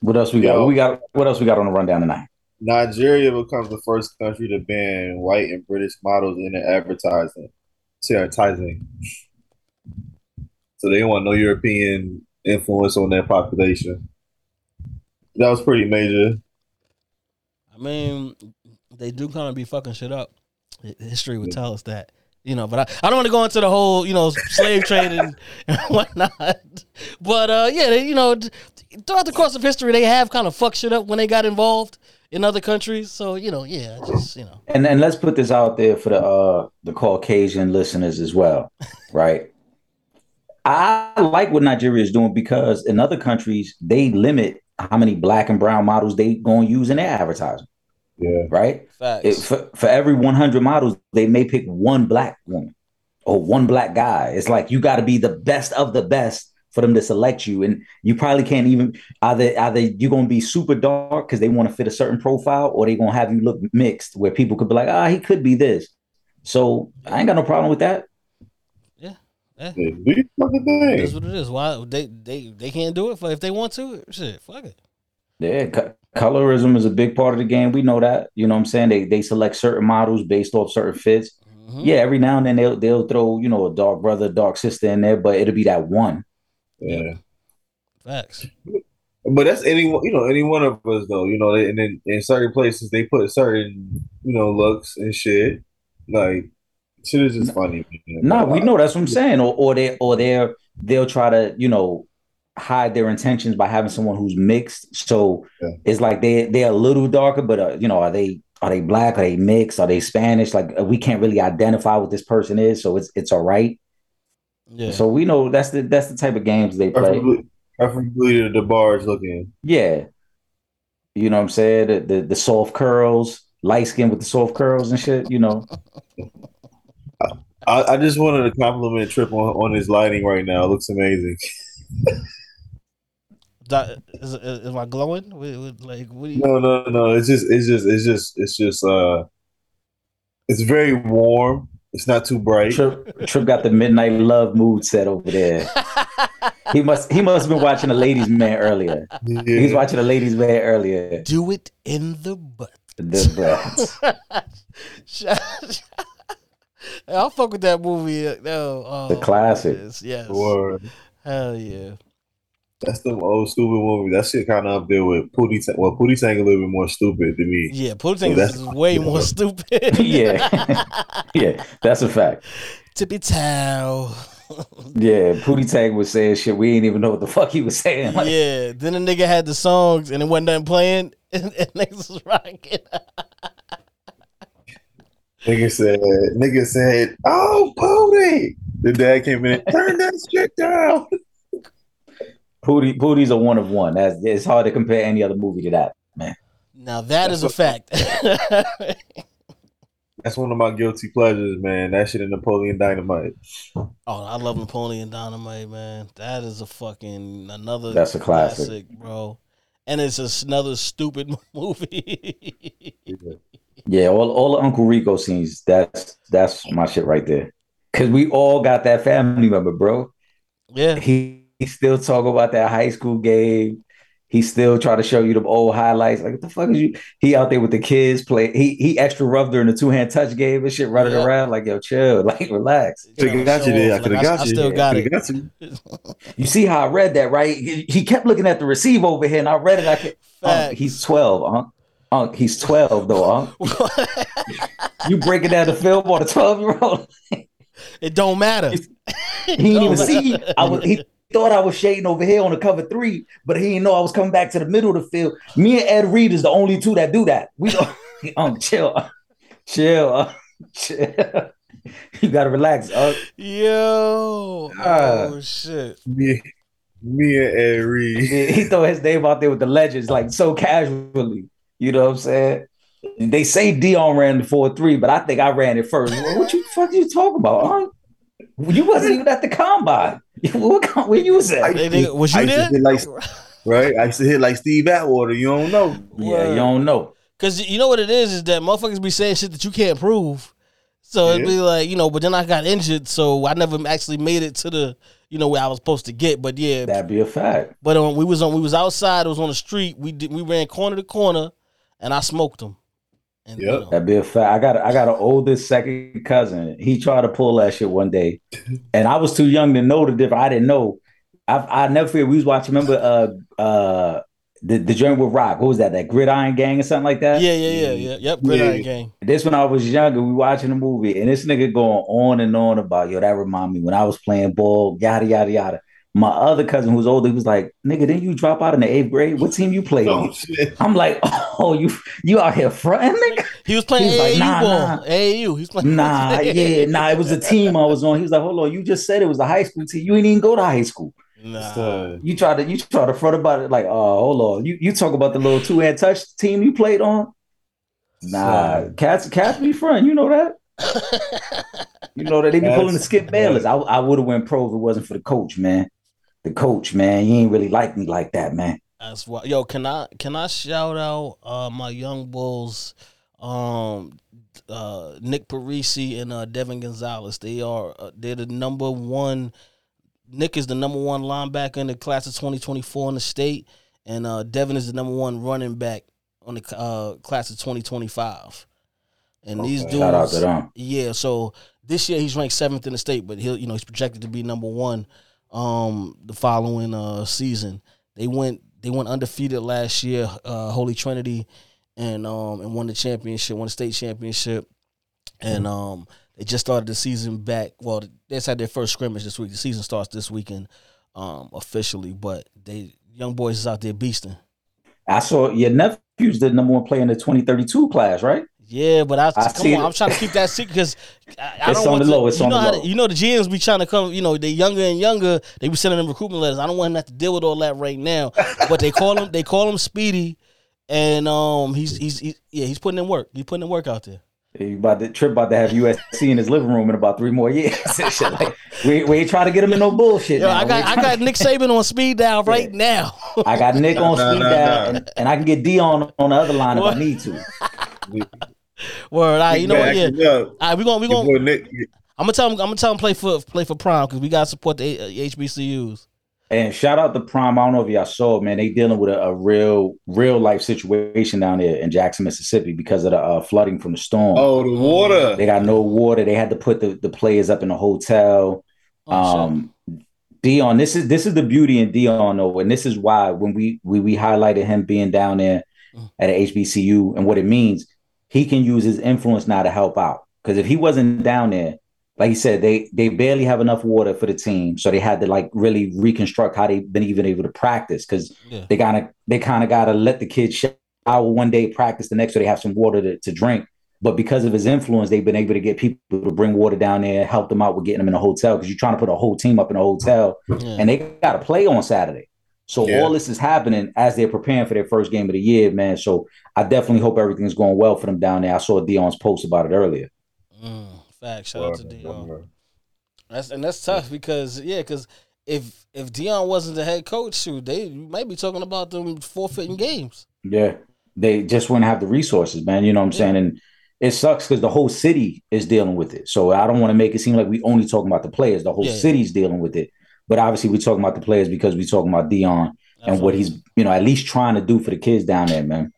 What else we got? Yo. What we got? What else we got on the rundown tonight? Nigeria becomes the first country to ban white and British models in their advertising. Advertising. So they want no European influence on their population. That was pretty major. I mean, they do kind of be fucking shit up. History would tell us that, you know. But I, I don't want to go into the whole, you know, slave trade and, and whatnot. But uh, yeah, they, you know, throughout the course of history, they have kind of fucked shit up when they got involved in other countries. So you know, yeah, just you know, And and let's put this out there for the uh the Caucasian listeners as well, right? I like what Nigeria is doing because in other countries they limit how many black and brown models they gonna use in their advertising, Yeah. right? facts. It, for, for every 100 models, they may pick one black woman or one black guy. It's like you got to be the best of the best for them to select you, and you probably can't even either either you're gonna be super dark because they want to fit a certain profile, or they're gonna have you look mixed where people could be like, ah, he could be this. So I ain't got no problem with that. Yeah, do your fucking it is thing. what it is. Why they they they can't do it for if they want to? Shit, fuck it. Yeah, co- colorism is a big part of the game. We know that. You know what I'm saying? They they select certain models based off certain fits. Mhm. Yeah, every now and then they'll they'll throw you know a dark brother, dark sister in there, but it'll be that one. Yeah. Facts. But that's any you know any one of us though you know and then in certain places they put certain you know looks and shit like shit is just funny. Man. No, we know that's what I'm saying. Or or they or they're they'll try to, you know, hide their intentions by having someone who's mixed. So Yeah. it's like they they're a little darker, but uh, you know, are they are they black? Are they mixed? Are they Spanish? Like uh, we can't really identify what this person is, so it's it's all right. Yeah. So we know that's the that's the type of games they play. Preferably, preferably the bars looking. Yeah. You know what I'm saying? The the, the soft curls, light skin with the soft curls and shit, you know. I, I just wanted to compliment Trip on, on his lighting right now. It looks amazing. That- Is, is, am I glowing? With, with, like, what you? No, no, no. It's just, it's just, it's just, it's just. uh It's very warm. It's not too bright. Trip, Trip got the midnight love mood set over there. He must he must have been watching a ladies man earlier. He was Yeah. watching a ladies man earlier. Do it in the butt. The butt. I'll fuck with that movie. uh, No, oh, The classic. Yes, yes. Or Hell yeah. That's the old stupid movie. That shit kind of up there with Pootie. Tang. Well, Pootie Tang a little bit more stupid than me. Yeah, Pootie that's- is way more stupid. yeah, yeah, that's a fact. Tippy towel. Yeah, Pootie Tang was saying shit. We didn't even know what the fuck he was saying. Like, yeah. Then the nigga had the songs and it wasn't done playing and, and niggas was rocking. Nigga said, nigga said, oh, Pootie. The dad came in, turn that shit down. Pootie, Pootie's a one of one. That's it's hard to compare any other movie to that. Man. Now that is a fact. That's one of my guilty pleasures, man. That shit in Napoleon Dynamite. oh, I love Napoleon Dynamite, man. That is a fucking another That's a classic. bro. And it's just another stupid movie. Yeah, all all the Uncle Rico scenes. That's that's my shit right there. Cause we all got that family member, bro. yeah. He, he still talk about that high school game. he still try to show you the old highlights. Like, what the fuck is you? He out there with the kids play. He he extra rough during the two hand touch game and shit, running Yeah. around. Like, yo, chill, like, relax. Could have got you there. I could have got I you. still got it. coulda got you. You see how I read that, right? He, he kept looking at the receive over here, and I read it. I kept, Unc, Facts. he's twelve, Unc. Unc, he's twelve though, uh-huh. Unc. You breaking down the film on a twelve year old? it don't matter. He didn't even see. I was. He thought I was shading over here on the cover three, but he didn't know I was coming back to the middle of the field. Me and Ed Reed is the only two that do that. We don't. Um, chill, uh, chill, uh, chill. You gotta relax. Uh, Yo. Ah. oh shit. Me, me and Ed Reed. he he throw his name out there with the legends like so casually. You know what I'm saying? They say Deion ran the four three, but I think I ran it first. What what you fuck you talking about? Huh? You wasn't even at the combine. What where you was I- at? Hey, nigga, was you I there? hit like, right? I used to hit like Steve Atwater. You don't know. Yeah, you don't know. Cause you know what it is is that motherfuckers be saying shit that you can't prove. So it'd be like, you know, but then I got injured, so I never actually made it to the, you know, where I was supposed to get. But yeah, That'd be a fact. but um, we was on, we was outside. It was on the street. We did, we ran corner to corner, and I smoked them. And, you Yep. know, That'd be a fact. I got I got an oldest second cousin. He tried to pull that shit one day, and I was too young to know the difference. I didn't know. I I never forget. We was watching. Remember uh uh the the joint with Rock. What was that? That Gridiron Gang or something like that. yeah, yeah, yeah, yeah, yep. Gridiron Yeah. gang. This when I was younger, we watching the movie, and this nigga going on and on about yo. That remind me when I was playing ball. Yada yada yada. My other cousin who was older, he was like, "Nigga, didn't you drop out in the eighth grade? What team you played Oh on?" shit. I'm like, "Oh, you you out here fronting, nigga." He was playing He was like, AAU nah, ball. nah. AAU. He's playing. Nah, yeah, nah, it was a team I was on. He was like, hold on, you just said it was a high school team. You didn't even go to high school. Nah. Son. You tried to you tried to front about it like, oh, hold on. You you talk about the little two hand touch team you played on? Nah, Son. cats cats be front. You know that? You know that they be pulling the skip Bayless. I I would have went pro if it wasn't for the coach, man. The coach, man, you ain't really like me like that, man. That's why. Yo, can I can I shout out uh my young bulls, um, uh Nick Parisi and uh Devin Gonzalez. They are uh, they're the number one. Nick is the number one linebacker in the class of 2024 in the state, and uh Devin is the number one running back on the uh class of 2025. And these dudes, Shout out to them. yeah, so this year he's ranked seventh in the state, but he'll you know he's projected to be number one um the following uh season. They went they went undefeated last year, uh Holy Trinity and um and won the championship, won the state championship. And um they just started the season back. Well, they just had their first scrimmage this week. The season starts this weekend um officially, but they young boys is out there beasting. I saw your nephew's the number one player in the 2032 class, right? Yeah, but I, I come on, it. I'm trying to keep that secret because I, I It's don't on want the to, low, it's you on know the how low. the- you know the GMs be trying to come. You know they younger and younger. They be sending them recruitment letters. I don't want him to have to deal with all that right now. but they call him they call him Speedy, and um he's he's, he's yeah he's putting in work. He's putting in work out there. He about to trip about to have USC in his living room in about three more years. Like, we, we ain't trying to get him in no bullshit. Yo, now. I got I trying got Nick Saban on speed dial right Yeah. now. I got Nick on Nah, speed nah, dial, nah. and, and I can get Deion on the other line if I need to. Word, all right, you know what? Yeah, Actually, all right, we gonna we Your gonna. boy Nick, I'm gonna tell him. I'm gonna tell him play for play for Prime because we gotta support the uh, HBCUs. And shout out to Prime. I don't know if y'all saw, it, man. They dealing with a, a real, real life situation down there in Jackson, Mississippi, because of the uh, flooding from the storm. oh, the water. They got no water. They had to put the, the players up in a hotel. Oh, shit. um Deion, this is this is the beauty in Deion though, and this is why when we we, we highlighted him being down there Mm. at a HBCU and what it means, he can use his influence now to help out. Because if he wasn't down there, like he said, they they barely have enough water for the team, so they had to like really reconstruct how they've been even able to practice. Because Yeah. they kind of they kind of got to let the kids shower one day, practice the next, so they have some water to, to drink. But because of his influence, they've been able to get people to bring water down there, help them out with getting them in a hotel. Because you're trying to put a whole team up in a hotel, Yeah. and they got to play on Saturday. So Yeah. all this is happening as they're preparing for their first game of the year, man. So I definitely hope everything's going well for them down there. I saw Deion's post about it earlier. Mm, fact. Shout out to Deion. That's and that's tough because yeah, because if if Deion wasn't the head coach, shoot, they might be talking about them forfeiting games. Yeah, they just wouldn't have the resources, man. You know what I'm Yeah. saying? And it sucks because the whole city is dealing with it. So I don't want to make it seem like we only talking about the players. The whole Yeah. city's dealing with it. But obviously, we're talking about the players because we're talking about Deion. and what he's you know at least trying to do for the kids down there, man.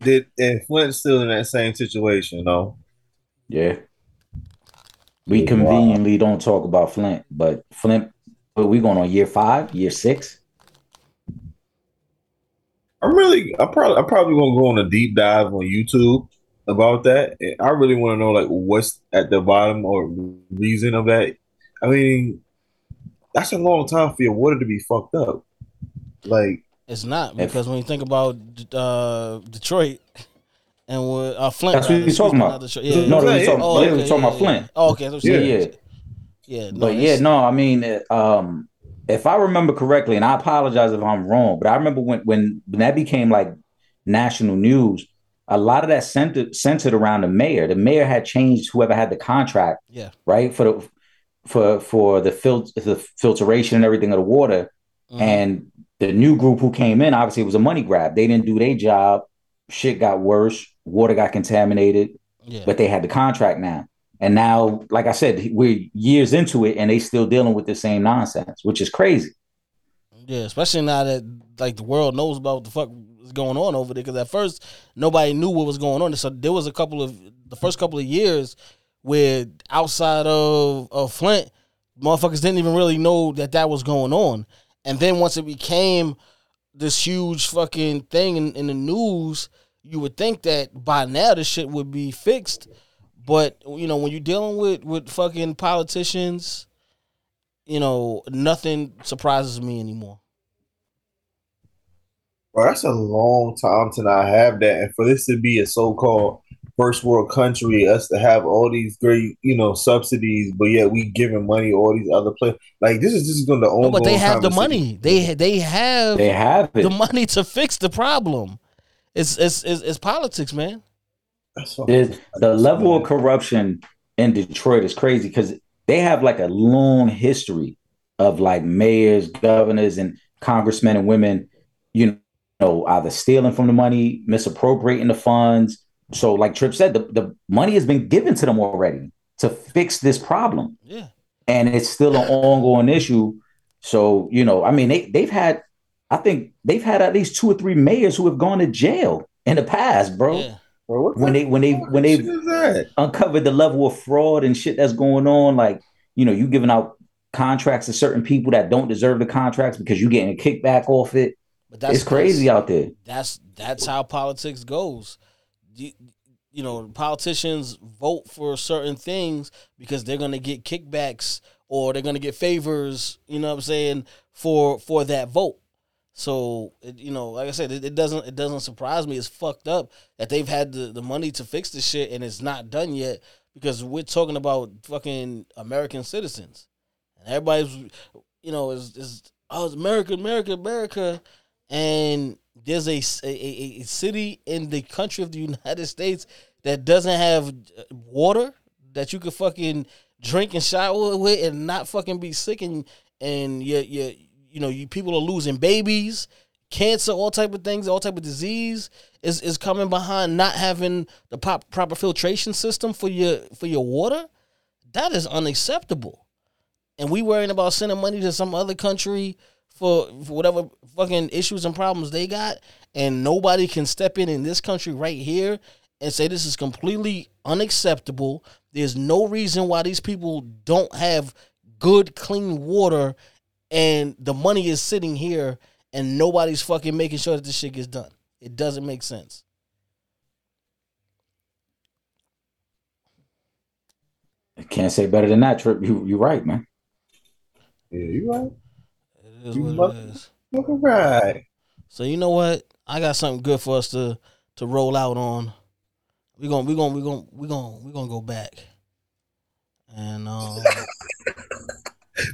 Did and Flint's still in that same situation, though. Yeah. We Wow. conveniently don't talk about Flint, but Flint, but we going on year five, year six. I'm really, I'm probably, I'm probably gonna go on a deep dive on YouTube about that. I really want to know like what's at the bottom or reason of that. I mean, that's a long time for your water to be fucked up. Like, It's not If- because when you think about uh, Detroit and what uh, Flint, That's what rather, we talking about. Detroit. Yeah, No, yeah. we talking, Oh, okay, talking yeah, about Flint. yeah. Oh, okay, that's what Yeah, yeah. yeah. No, But yeah, no, I mean, uh, um, if I remember correctly, and I apologize if I'm wrong, but I remember when when, when that became like national news, a lot of that centered centered around the mayor. The mayor had changed whoever had the contract, yeah. right, for the for for the fil- the filtration and everything of the water. Mhm. And the new group who came in, obviously, it was a money grab. They didn't do their job. Shit got worse. Water got contaminated yeah. but they had the contract now. And now, like I said, we're years into it and they still dealing with the same nonsense, which is crazy. Yeah, especially now that like the world knows about what the fuck is going on over there. Because at first nobody knew what was going on. So there was a couple of the first couple of years where outside of of Flint, motherfuckers didn't even really know that that was going on. And then once it became this huge fucking thing in, in the news, you would think that by now this shit would be fixed. But you know, when you're dealing with with fucking politicians, you know, nothing surprises me anymore. bro, that's a long time to not have that, and for this to be a so-called first world country, us to have all these great, you know, subsidies, but yet we giving money to all these other places. Like this is this is going to No, but they have the money. They they have They have it. the money to fix the problem. It's it's it's, it's politics, man. That's fucking the level of corruption in Detroit is crazy because they have like a long history of like mayors, governors, and congressmen and women, you know, either stealing from the money, misappropriating the funds. So, like Trip said, the, the money has been given to them already to fix this problem. Yeah. and it's still an ongoing issue. So, you know, I mean, they they've had, I think they've had at least two or three mayors who have gone to jail in the past, bro. Yeah. Bro, what When the they when they when they shit is uncovered the level of fraud and shit that's going on, like you know, you giving out contracts to certain people that don't deserve the contracts because you're getting a kickback off it. But that's it's crazy That's, out there. that's that's how politics goes. You, you know, politicians vote for certain things because they're gonna get kickbacks or they're gonna get favors. You know what I'm saying for for that vote. So it, you know, like I said, it, it doesn't it doesn't surprise me. It's fucked up that they've had the, the money to fix this shit and it's not done yet because we're talking about fucking American citizens and everybody's you know is is oh it's America America America and there's a, a, a- city in the country of the United States that doesn't have uh, water that you could fucking drink and shower with and not fucking be sick and and you you you know you people are losing babies cancer all type of things all type of disease is is coming behind not having the pop, proper filtration system for your for your water. That is unacceptable. And we worrying about sending money to some other country for, for whatever fucking issues and problems they got, and nobody can step in in this country right here and say this is completely unacceptable. There's no reason why these people don't have good, clean water, and the money is sitting here, and nobody's fucking making sure that this shit gets done. It doesn't make sense. I can't say better than that, Trip. You you right, man. Yeah, you right. It is You what it is. Fucking right. So you know what? I got something good for us to to roll out on. We gonna we gonna we gonna we gonna we gonna go back. And um,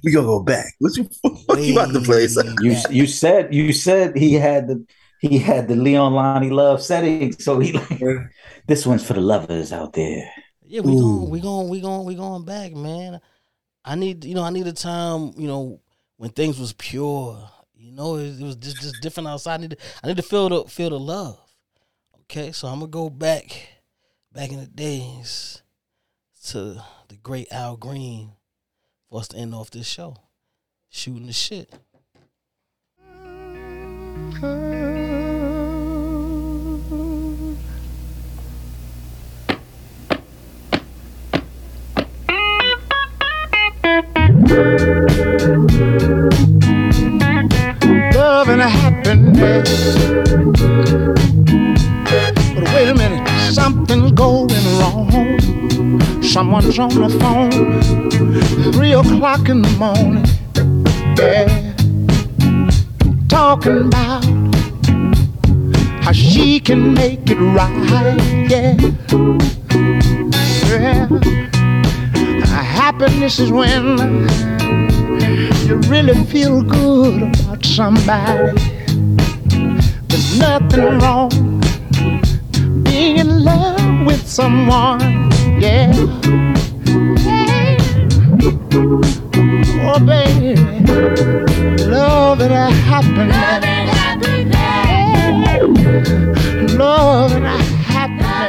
We gonna go back. What you fuck you about to play? son? You back. you said you said he had the he had the Leon Lonnie love setting, so he like this one's for the lovers out there. Yeah, we Ooh. going we going we going we going back, man. I need you know I need a time you know when things was pure. You know it, it was just just different outside. I need to, I need to feel the feel the love. Okay, so I'm gonna go back back in the days to the great Al Green for us to end off this show, shooting the shit. Love and happiness. But wait a minute, something's going wrong. Someone's on the phone, three o'clock in the morning. Yeah, talking about how she can make it right. Yeah, yeah. Happiness is when you really feel good about somebody. There's nothing wrong being in love with someone. Yeah. Oh, baby, love and a happiness. Love and a happiness.